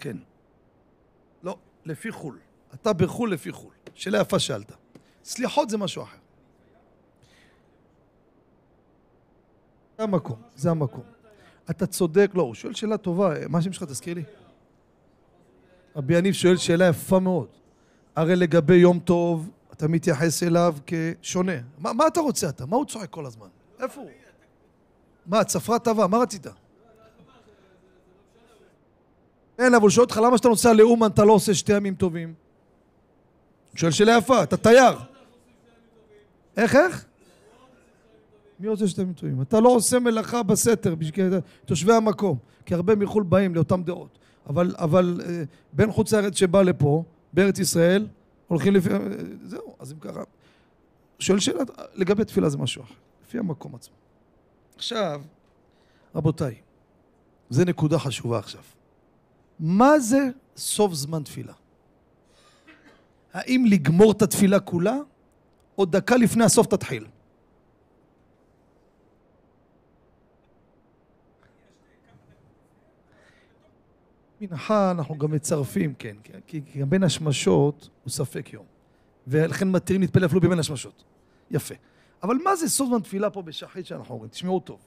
כן. לא, לפי חו"ל. אתה בחו"ל לפי חו"ל. שאלה יפה שאלת. סליחות זה משהו אחר. זה המקום, זה המקום. אתה צודק, לא, הוא שואל שאלה טובה, מה השם שלך, תזכיר לי? רבי יניב שואל שאלה יפה מאוד. הרי לגבי יום טוב, אתה מתייחס אליו כשונה. מה, מה אתה רוצה אתה? מה הוא צועק כל הזמן? איפה הוא? מה, צפרת טבע? מה רצית? כן, אבל הוא שואל אותך למה כשאתה נוסע לאומן אתה לא עושה שתי ימים טובים? שואל שאלה יפה, אתה תייר. איך, איך? מי רוצה שתי ימים טובים? אתה לא עושה מלאכה בסתר בשביל תושבי המקום, כי הרבה מחו"ל באים לאותן דעות. אבל, אבל אה, בין חוץ לארץ שבא לפה, בארץ ישראל, הולכים לפי... זהו, אז אם ככה... שואל שאלה, לגבי תפילה זה משהו אחר, לפי המקום עצמו. עכשיו, רבותיי, זו נקודה חשובה עכשיו. מה זה סוף זמן תפילה? האם לגמור את התפילה כולה, או דקה לפני הסוף תתחיל? מנחה אנחנו גם מצרפים, כן, כי גם בין השמשות הוא ספק יום. ולכן מתירים להתפלל אפילו בבין השמשות. יפה. אבל מה זה זמן תפילה פה בשחית שאנחנו אומרים? תשמעו טוב.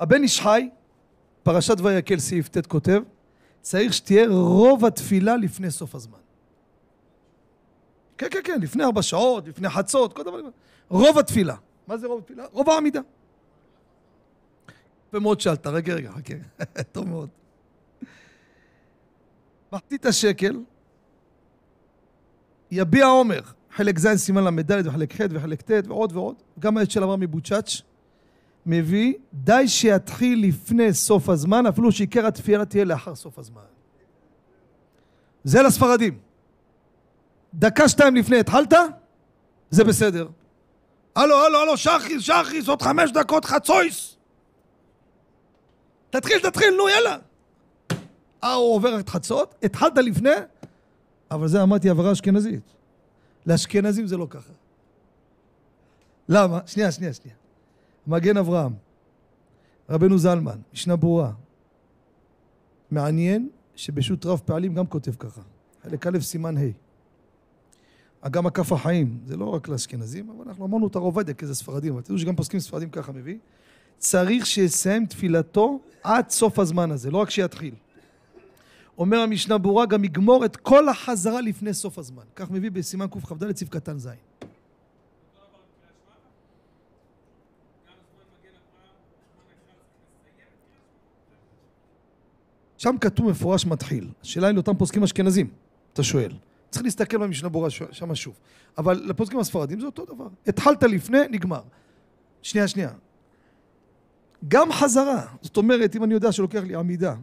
הבן איש חי, פרשת ויקל סעיף ט' כותב, צריך שתהיה רוב התפילה לפני סוף הזמן. כן, כן, כן, לפני ארבע שעות, לפני חצות, כל דבר. רוב התפילה. מה זה רוב התפילה? רוב העמידה. יפה מאוד שאלת, רגע, רגע, חכה, טוב מאוד. מחטיא את השקל, יביע עומר, חלק ז' סימן ל"ד וחלק ח' וחלק ט' ועוד ועוד, גם העט של אברהם מבוצ'אץ' מביא, די שיתחיל לפני סוף הזמן, אפילו שעיקר התפילה תהיה לאחר סוף הזמן. זה לספרדים. דקה שתיים לפני התחלת, זה בסדר. הלו, הלו, הלו, שחיס, שחיס, עוד חמש דקות חצויס. תתחיל, תתחיל, נו, יאללה. אה, הוא עובר את חצות, התחלת לפני, אבל זה אמרתי עברה אשכנזית. לאשכנזים זה לא ככה. למה? שנייה, שנייה, שנייה. מגן אברהם, רבנו זלמן, משנה ברורה. מעניין שבשו"ת רב פעלים גם כותב ככה. חלק א' סימן ה'. גם הכף החיים, זה לא רק לאשכנזים, אבל אנחנו אמרנו את הרב עובדיה כי זה ספרדים, אבל תדעו שגם פוסקים ספרדים ככה מביא. צריך שיסיים תפילתו עד סוף הזמן הזה, לא רק שיתחיל. אומר המשנה ברורה, גם יגמור את כל החזרה לפני סוף הזמן. כך מביא בסימן קכ"ד סעיף קטן ז'. שם כתוב מפורש מתחיל. השאלה היא לאותם פוסקים אשכנזים, אתה שואל. צריך להסתכל במשנה ברורה שם שוב. אבל לפוסקים הספרדים זה אותו דבר. התחלת לפני, נגמר. שנייה, שנייה. גם חזרה, זאת אומרת, אם אני יודע שלוקח לי עמידה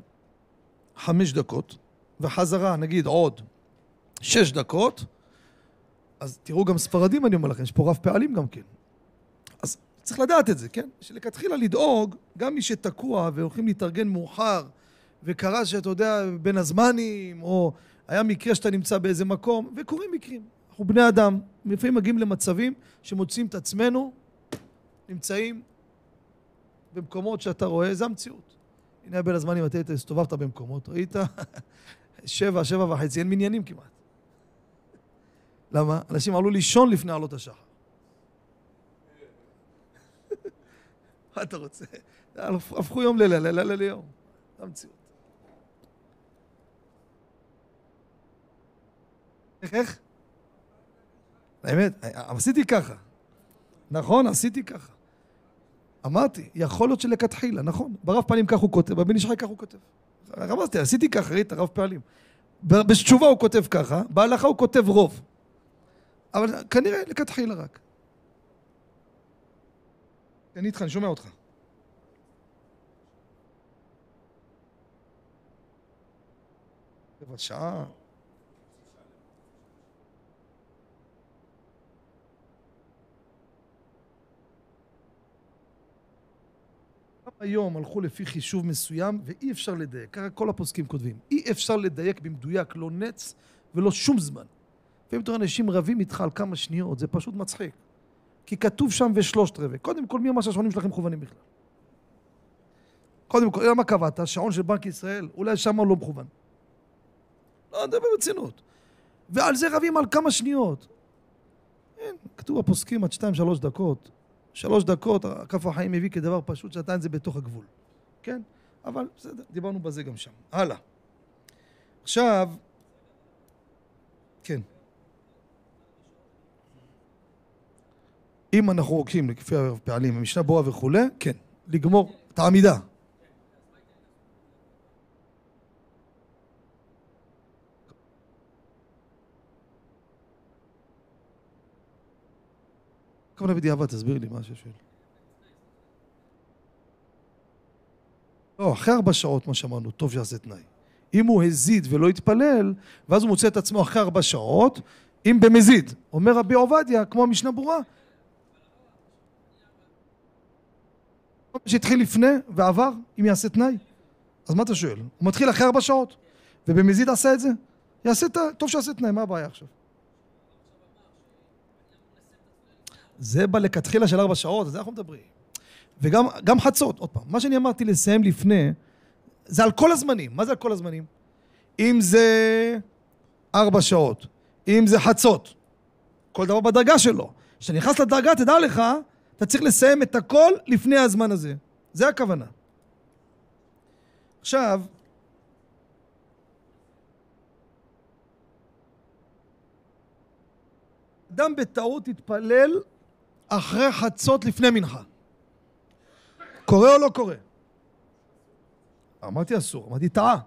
חמש דקות, וחזרה נגיד עוד שש דקות, אז תראו גם ספרדים אני אומר לכם, יש פה רב פעלים גם כן. אז צריך לדעת את זה, כן? שלכתחילה לדאוג, גם מי שתקוע והולכים להתארגן מאוחר, וקרה שאתה יודע, בין הזמנים, או היה מקרה שאתה נמצא באיזה מקום, וקורים מקרים. אנחנו בני אדם, לפעמים מגיעים למצבים שמוצאים את עצמנו, נמצאים במקומות שאתה רואה, זה המציאות. הנה בין הזמנים, אתה הסתובבת במקומות, ראית? שבע, שבע וחצי, אין מניינים כמעט. למה? אנשים עלו לישון לפני עלות השחר. מה אתה רוצה? הפכו יום ללילה, לילה ליום. זה המציאות. איך, איך? האמת, עשיתי ככה. נכון, עשיתי ככה. אמרתי, יכול להיות שלכתחילה, נכון. ברב פעלים כך הוא כותב, בבן ישחי כך הוא כותב. רמזתי, עשיתי ככה, ראית, רב פעלים. בתשובה הוא כותב ככה, בהלכה הוא כותב רוב. אבל כנראה לכתחילה רק. אני איתך, אני שומע אותך. רבע שעה. היום הלכו לפי חישוב מסוים ואי אפשר לדייק, ככה כל הפוסקים כותבים. אי אפשר לדייק במדויק, לא נץ ולא שום זמן. לפעמים אתה אנשים רבים איתך על כמה שניות, זה פשוט מצחיק. כי כתוב שם ושלושת רבעי. קודם כל, מי אמר שהשעונים שלכם מכוונים בכלל? קודם כל, למה קבעת? שעון של בנק ישראל, אולי שם לא מכוון. לא, נדבר ברצינות. ועל זה רבים על כמה שניות. אין, כתוב הפוסקים עד שתיים, שלוש דקות. שלוש דקות, כף החיים מביא כדבר פשוט, שעתיים זה בתוך הגבול. כן? אבל בסדר, דיברנו בזה גם שם. הלאה. עכשיו, כן. אם אנחנו רוקחים לפי הפעלים, המשנה ברורה וכולי, כן. לגמור את העמידה. הכוונה בדיעבד, תסביר לי מה ששואל. לא, אחרי ארבע שעות, מה שאמרנו, טוב שיעשה תנאי. אם הוא הזיד ולא התפלל, ואז הוא מוצא את עצמו אחרי ארבע שעות, אם במזיד. אומר רבי עובדיה, כמו המשנה ברורה, שהתחיל לפני ועבר, אם יעשה תנאי. אז מה אתה שואל? הוא מתחיל אחרי ארבע שעות, ובמזיד עשה את זה? יעשה את ה... טוב שיעשה תנאי, מה הבעיה עכשיו? זה בלכתחילה של ארבע שעות, על זה אנחנו מדברים. וגם גם חצות, עוד פעם, מה שאני אמרתי לסיים לפני, זה על כל הזמנים. מה זה על כל הזמנים? אם זה ארבע שעות, אם זה חצות, כל דבר בדרגה שלו. כשאתה נכנס לדרגה, תדע לך, אתה צריך לסיים את הכל לפני הזמן הזה. זה הכוונה. עכשיו, אדם בטעות התפלל אחרי חצות לפני מנחה. קורה או לא קורה? אמרתי אסור, אמרתי טעה.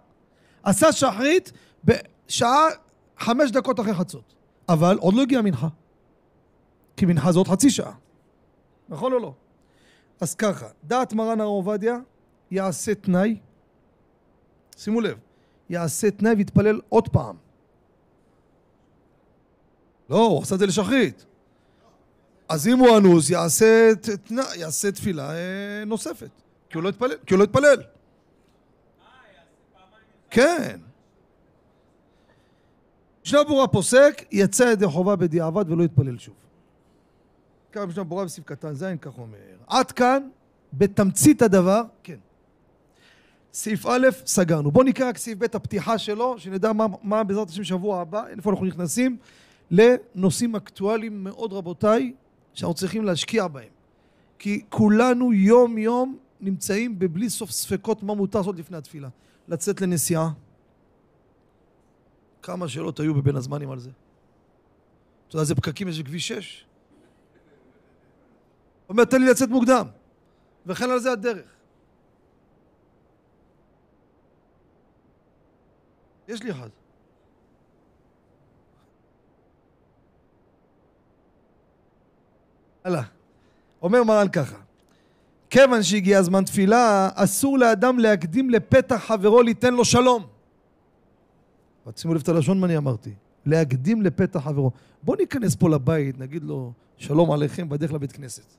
עשה שחרית בשעה חמש דקות אחרי חצות, אבל עוד לא הגיע מנחה. כי מנחה זה עוד חצי שעה. נכון או לא? אז ככה, דעת מרן הרב עובדיה יעשה תנאי, שימו לב, יעשה תנאי ויתפלל עוד פעם. לא, הוא עשה את זה לשחרית. אז אם הוא אנוס, יעשה, תנא, יעשה תפילה אה, נוספת, כי הוא לא התפלל. כי הוא לא התפלל. כן. משנה ברורה פוסק, יצא ידי חובה בדיעבד ולא יתפלל שוב. ככה משנה ברורה בסעיף קטן ז', כך אומר. עד כאן, בתמצית הדבר, כן. סעיף א', סגרנו. בואו נקרא רק סעיף ב', הפתיחה שלו, שנדע מה, מה בעזרת השם שבוע הבא, איפה אנחנו נכנסים לנושאים אקטואליים מאוד רבותיי, שאנחנו צריכים להשקיע בהם. כי כולנו יום יום נמצאים בבלי סוף ספקות מה מותר לעשות לפני התפילה. לצאת לנסיעה. כמה שאלות היו בבין הזמנים על זה. אתה יודע איזה פקקים יש בכביש 6? אומר, תן לי לצאת מוקדם. וכן על זה הדרך. יש לי אחד. הלאה. אומר מרן ככה, כיוון שהגיע זמן תפילה, אסור לאדם להקדים לפתח חברו ליתן לו שלום. שימו לב את הלשון מה אני אמרתי. להקדים לפתח חברו. בוא ניכנס פה לבית, נגיד לו שלום עליכם בדרך לבית כנסת.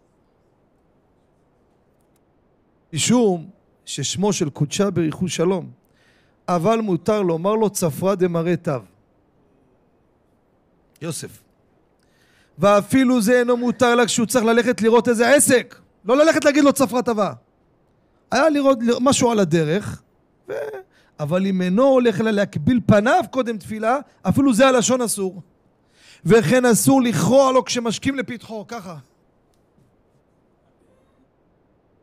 משום ששמו של קודשה בריחו שלום, אבל מותר לומר לו צפרא דמראה תו. יוסף. ואפילו זה אינו מותר לה כשהוא צריך ללכת לראות איזה עסק. לא ללכת להגיד לו צפרא טובה. היה לראות משהו על הדרך, ו... אבל אם אינו הולך אלא להקביל פניו קודם תפילה, אפילו זה הלשון אסור. וכן אסור לכרוע לו כשמשקים לפתחו, ככה.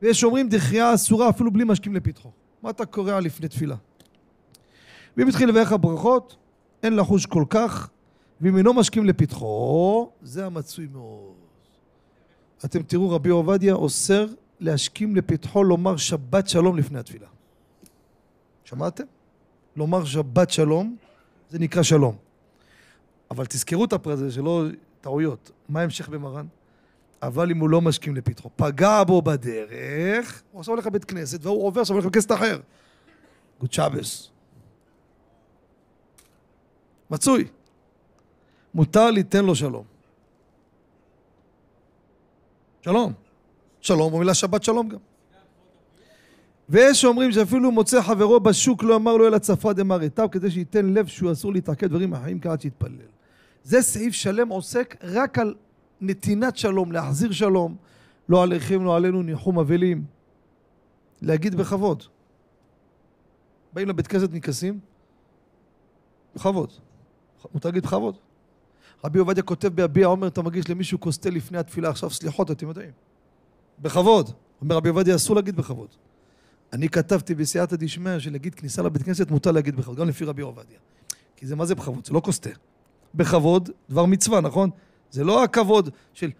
ויש אומרים דחייה אסורה אפילו בלי משקים לפתחו. מה אתה קורע לפני תפילה? ואם התחיל לברך הברכות, אין לחוש כל כך, ואם אינו משכים לפתחו, זה המצוי מאוד. אתם תראו רבי עובדיה אוסר להשכים לפתחו לומר שבת שלום לפני התפילה. שמעתם? לומר שבת שלום, זה נקרא שלום. אבל תזכרו את הפרט הזה, שלא טעויות. מה ההמשך במרן? אבל אם הוא לא משכים לפתחו, פגע בו בדרך, הוא עכשיו הולך לבית כנסת, והוא עובר, עכשיו הולך לבית כנסת אחר. גוד שבס. מצוי. מותר ליתן לו שלום. שלום. שלום במילה שבת שלום גם. ויש שאומרים שאפילו מוצא חברו בשוק לא אמר לו אלא צפה דמרתיו כדי שייתן לב שהוא אסור להתעכב דברים אחרים כעד שיתפלל. זה סעיף שלם עוסק רק על נתינת שלום, להחזיר שלום, לא עליכם, לא עלינו, ניחום אבלים. להגיד בכבוד. באים לבית כנסת נקסים, בכבוד. מותר להגיד בכבוד. רבי עובדיה כותב ביביע עומר, אתה מגיש למישהו כוס תה לפני התפילה, עכשיו סליחות, אתם יודעים. בכבוד. אומר רבי עובדיה, אסור להגיד בכבוד. אני כתבתי בסייעתא דשמיא שלהגיד כניסה לבית כנסת מותר להגיד בכבוד, גם לפי רבי עובדיה. כי זה מה זה בכבוד? זה לא כוס. בכבוד, דבר מצווה, נכון? זה לא הכבוד של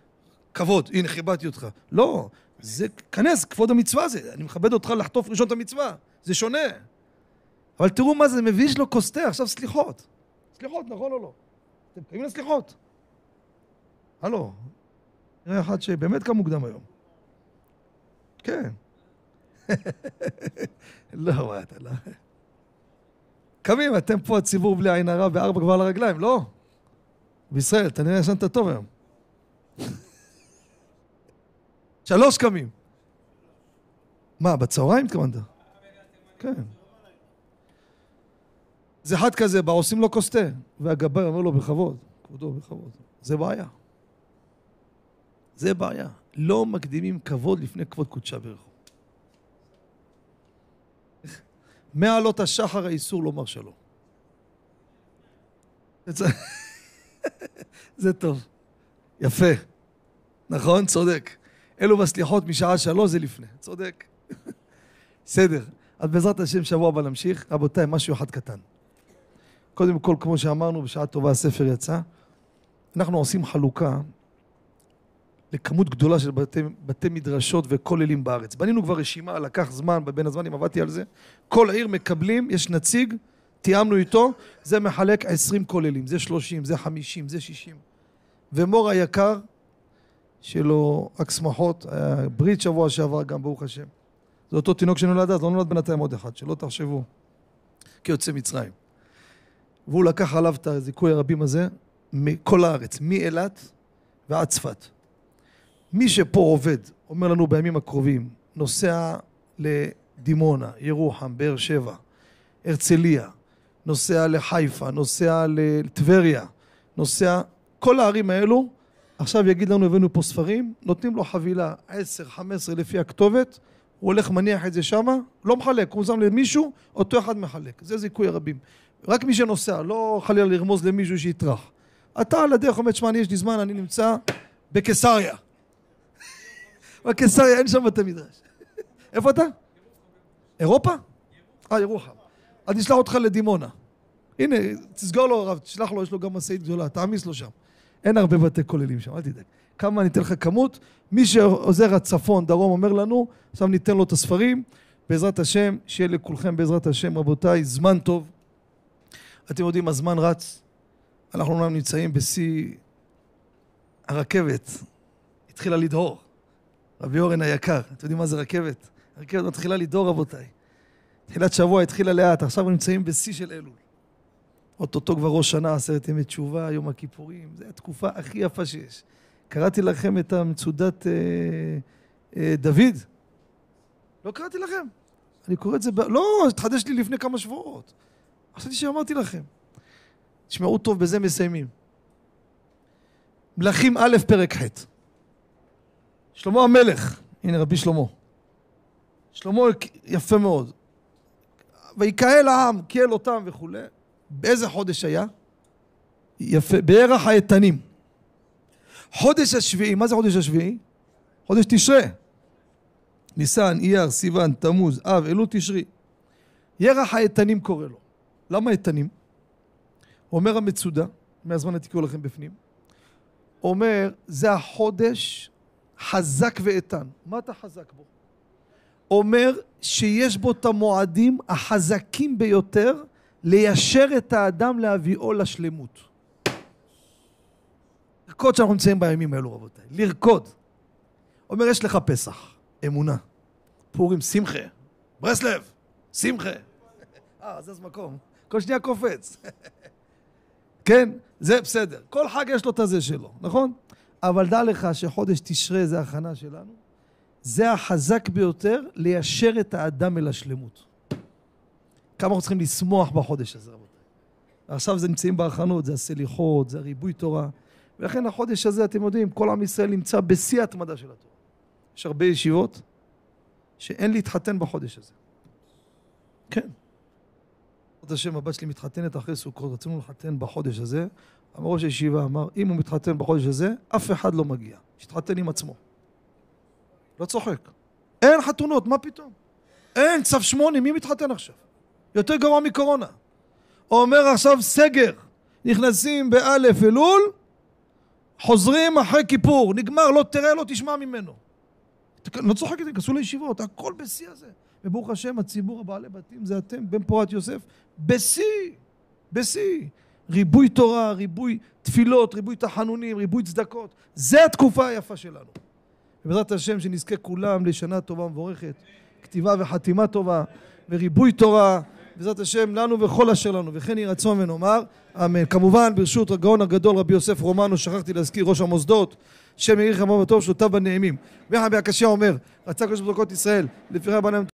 כבוד, הנה כיבדתי אותך. לא, זה, כנס, כבוד המצווה זה, אני מכבד אותך לחטוף ראשון את המצווה. זה שונה. אבל תראו מה זה, מביש לו כוס עכשיו סליחות. סליחות, נכון או לא? אתם קיימים לסליחות. הלו, נראה אחד שבאמת קם מוקדם היום. כן. לא, מה אתה לא... קמים, אתם פה הציבור בלי עין הרע, בארבע כבר על הרגליים, לא? בישראל, אתה נראה ישנת טוב היום. שלוש קמים. מה, בצהריים התכוונת? כן. זה אחד כזה, בא עושים לו כוס תה, והגבאי אומר לו בכבוד, כבודו, בכבוד. זה בעיה. זה בעיה. לא מקדימים כבוד לפני כבוד קודשה ברכו. מעלות השחר האיסור לומר שלום. זה טוב. יפה. נכון? צודק. אלו בסליחות משעה שלוש זה לפני. צודק. בסדר. אז בעזרת השם שבוע הבא נמשיך. רבותיי, משהו אחד קטן. קודם כל, כמו שאמרנו, בשעה טובה הספר יצא. אנחנו עושים חלוקה לכמות גדולה של בתי, בתי מדרשות וכוללים בארץ. בנינו כבר רשימה, לקח זמן, בין הזמנים עבדתי על זה. כל העיר מקבלים, יש נציג, תיאמנו איתו, זה מחלק עשרים כוללים, זה שלושים, זה חמישים, זה שישים. ומור היקר, שלו רק שמחות, היה ברית שבוע שעבר גם, ברוך השם. זה אותו תינוק שנולד אז, לא נולד בינתיים עוד אחד, שלא תחשבו, כיוצא מצרים. והוא לקח עליו את הזיכוי הרבים הזה מכל הארץ, מאילת ועד צפת. מי שפה עובד, אומר לנו בימים הקרובים, נוסע לדימונה, ירוחם, באר שבע, הרצליה, נוסע לחיפה, נוסע לטבריה, נוסע, כל הערים האלו, עכשיו יגיד לנו הבאנו פה ספרים, נותנים לו חבילה 10, 15 לפי הכתובת, הוא הולך מניח את זה שמה, לא מחלק, הוא שם למישהו, אותו אחד מחלק, זה זיכוי הרבים. רק מי שנוסע, לא חלילה לרמוז למישהו שיטרח. אתה על הדרך אומר, תשמע, אני יש לי זמן, אני נמצא בקיסריה. בקיסריה אין שם בתי מדרש. איפה אתה? אירופה? אה, ירוחם. אז נשלח אותך לדימונה. הנה, תסגור לו הרב, תשלח לו, יש לו גם משאית גדולה, תעמיס לו שם. אין הרבה בתי כוללים שם, אל תדאג. כמה אני אתן לך כמות, מי שעוזר הצפון, דרום, אומר לנו, עכשיו ניתן לו את הספרים, בעזרת השם, שיהיה לכולכם בעזרת השם, רבותיי, זמן טוב. אתם יודעים, הזמן רץ. אנחנו אומנם נמצאים בשיא הרכבת, התחילה לדהור. רבי אורן היקר, אתם יודעים מה זה רכבת? הרכבת מתחילה לדהור, רבותיי. תחילת שבוע התחילה לאט, עכשיו נמצאים בשיא של אלול. אוטוטו כבר ראש שנה, עשרת ימי תשובה, יום הכיפורים, זו התקופה הכי יפה שיש. קראתי לכם את המצודת אה, אה, דוד. לא קראתי לכם. אני קורא את זה, ב... לא, התחדש לי לפני כמה שבועות. חשבתי שאמרתי לכם. תשמעו טוב, בזה מסיימים. מלכים א', פרק ח'. שלמה המלך, הנה רבי שלמה. שלמה יפה מאוד. ויקהל העם, קהל אותם וכולי. באיזה חודש היה? יפה, בערך האיתנים. חודש השביעי, מה זה חודש השביעי? חודש תשרה. ניסן, אייר, סיוון, תמוז, אב, אלול, תשרי. ירח האיתנים קורא לו. למה איתנים? אומר המצודה, מהזמן עתיקו לכם בפנים, אומר, זה החודש חזק ואיתן. מה אתה חזק בו? אומר שיש בו את המועדים החזקים ביותר ליישר את האדם להביאו לשלמות. לרקוד שאנחנו נמצאים בימים האלו רבותיי, לרקוד. אומר יש לך פסח, אמונה, פורים שמחה, ברסלב, שמחה. אה, זז מקום, כל שנייה קופץ. כן, זה בסדר. כל חג יש לו את הזה שלו, נכון? אבל דע לך שחודש תשרה זה הכנה שלנו. זה החזק ביותר ליישר את האדם אל השלמות. כמה אנחנו צריכים לשמוח בחודש הזה, רבותיי. עכשיו זה נמצאים בהכנות, זה הסליחות, זה הריבוי תורה. ולכן החודש הזה, אתם יודעים, כל עם ישראל נמצא בשיא ההתמדה של התורה. יש הרבה ישיבות שאין להתחתן בחודש הזה. כן. בעזרת השם, הבת שלי מתחתנת אחרי סוכות, רצינו לחתן בחודש הזה. אמר ראש הישיבה אמר, אם הוא מתחתן בחודש הזה, אף אחד לא מגיע. שיתחתן עם עצמו. לא צוחק. אין חתונות, מה פתאום? אין צו שמונה, מי מתחתן עכשיו? יותר גרוע מקורונה. אומר עכשיו סגר, נכנסים באלף אלול, חוזרים אחרי כיפור, נגמר, לא תראה, לא תשמע ממנו. לא צוחק את זה, כנסו לישיבות, הכל בשיא הזה. וברוך השם, הציבור הבעלי בתים זה אתם, בן פורת יוסף, בשיא, בשיא. ריבוי תורה, ריבוי תפילות, ריבוי תחנונים, ריבוי צדקות. זה התקופה היפה שלנו. ובעזרת השם שנזכה כולם לשנה טובה ומבורכת, כתיבה וחתימה טובה, וריבוי תורה, בעזרת השם לנו וכל אשר לנו וכן יהי רצון ונאמר אמן כמובן ברשות הגאון הגדול רבי יוסף רומנו שכחתי להזכיר ראש המוסדות שם יאריך ימיו בטוב שנותיו בנעימים ויחד בהקשיא אומר רצה הקדוש ברוך הוא ישראל לפי רבנן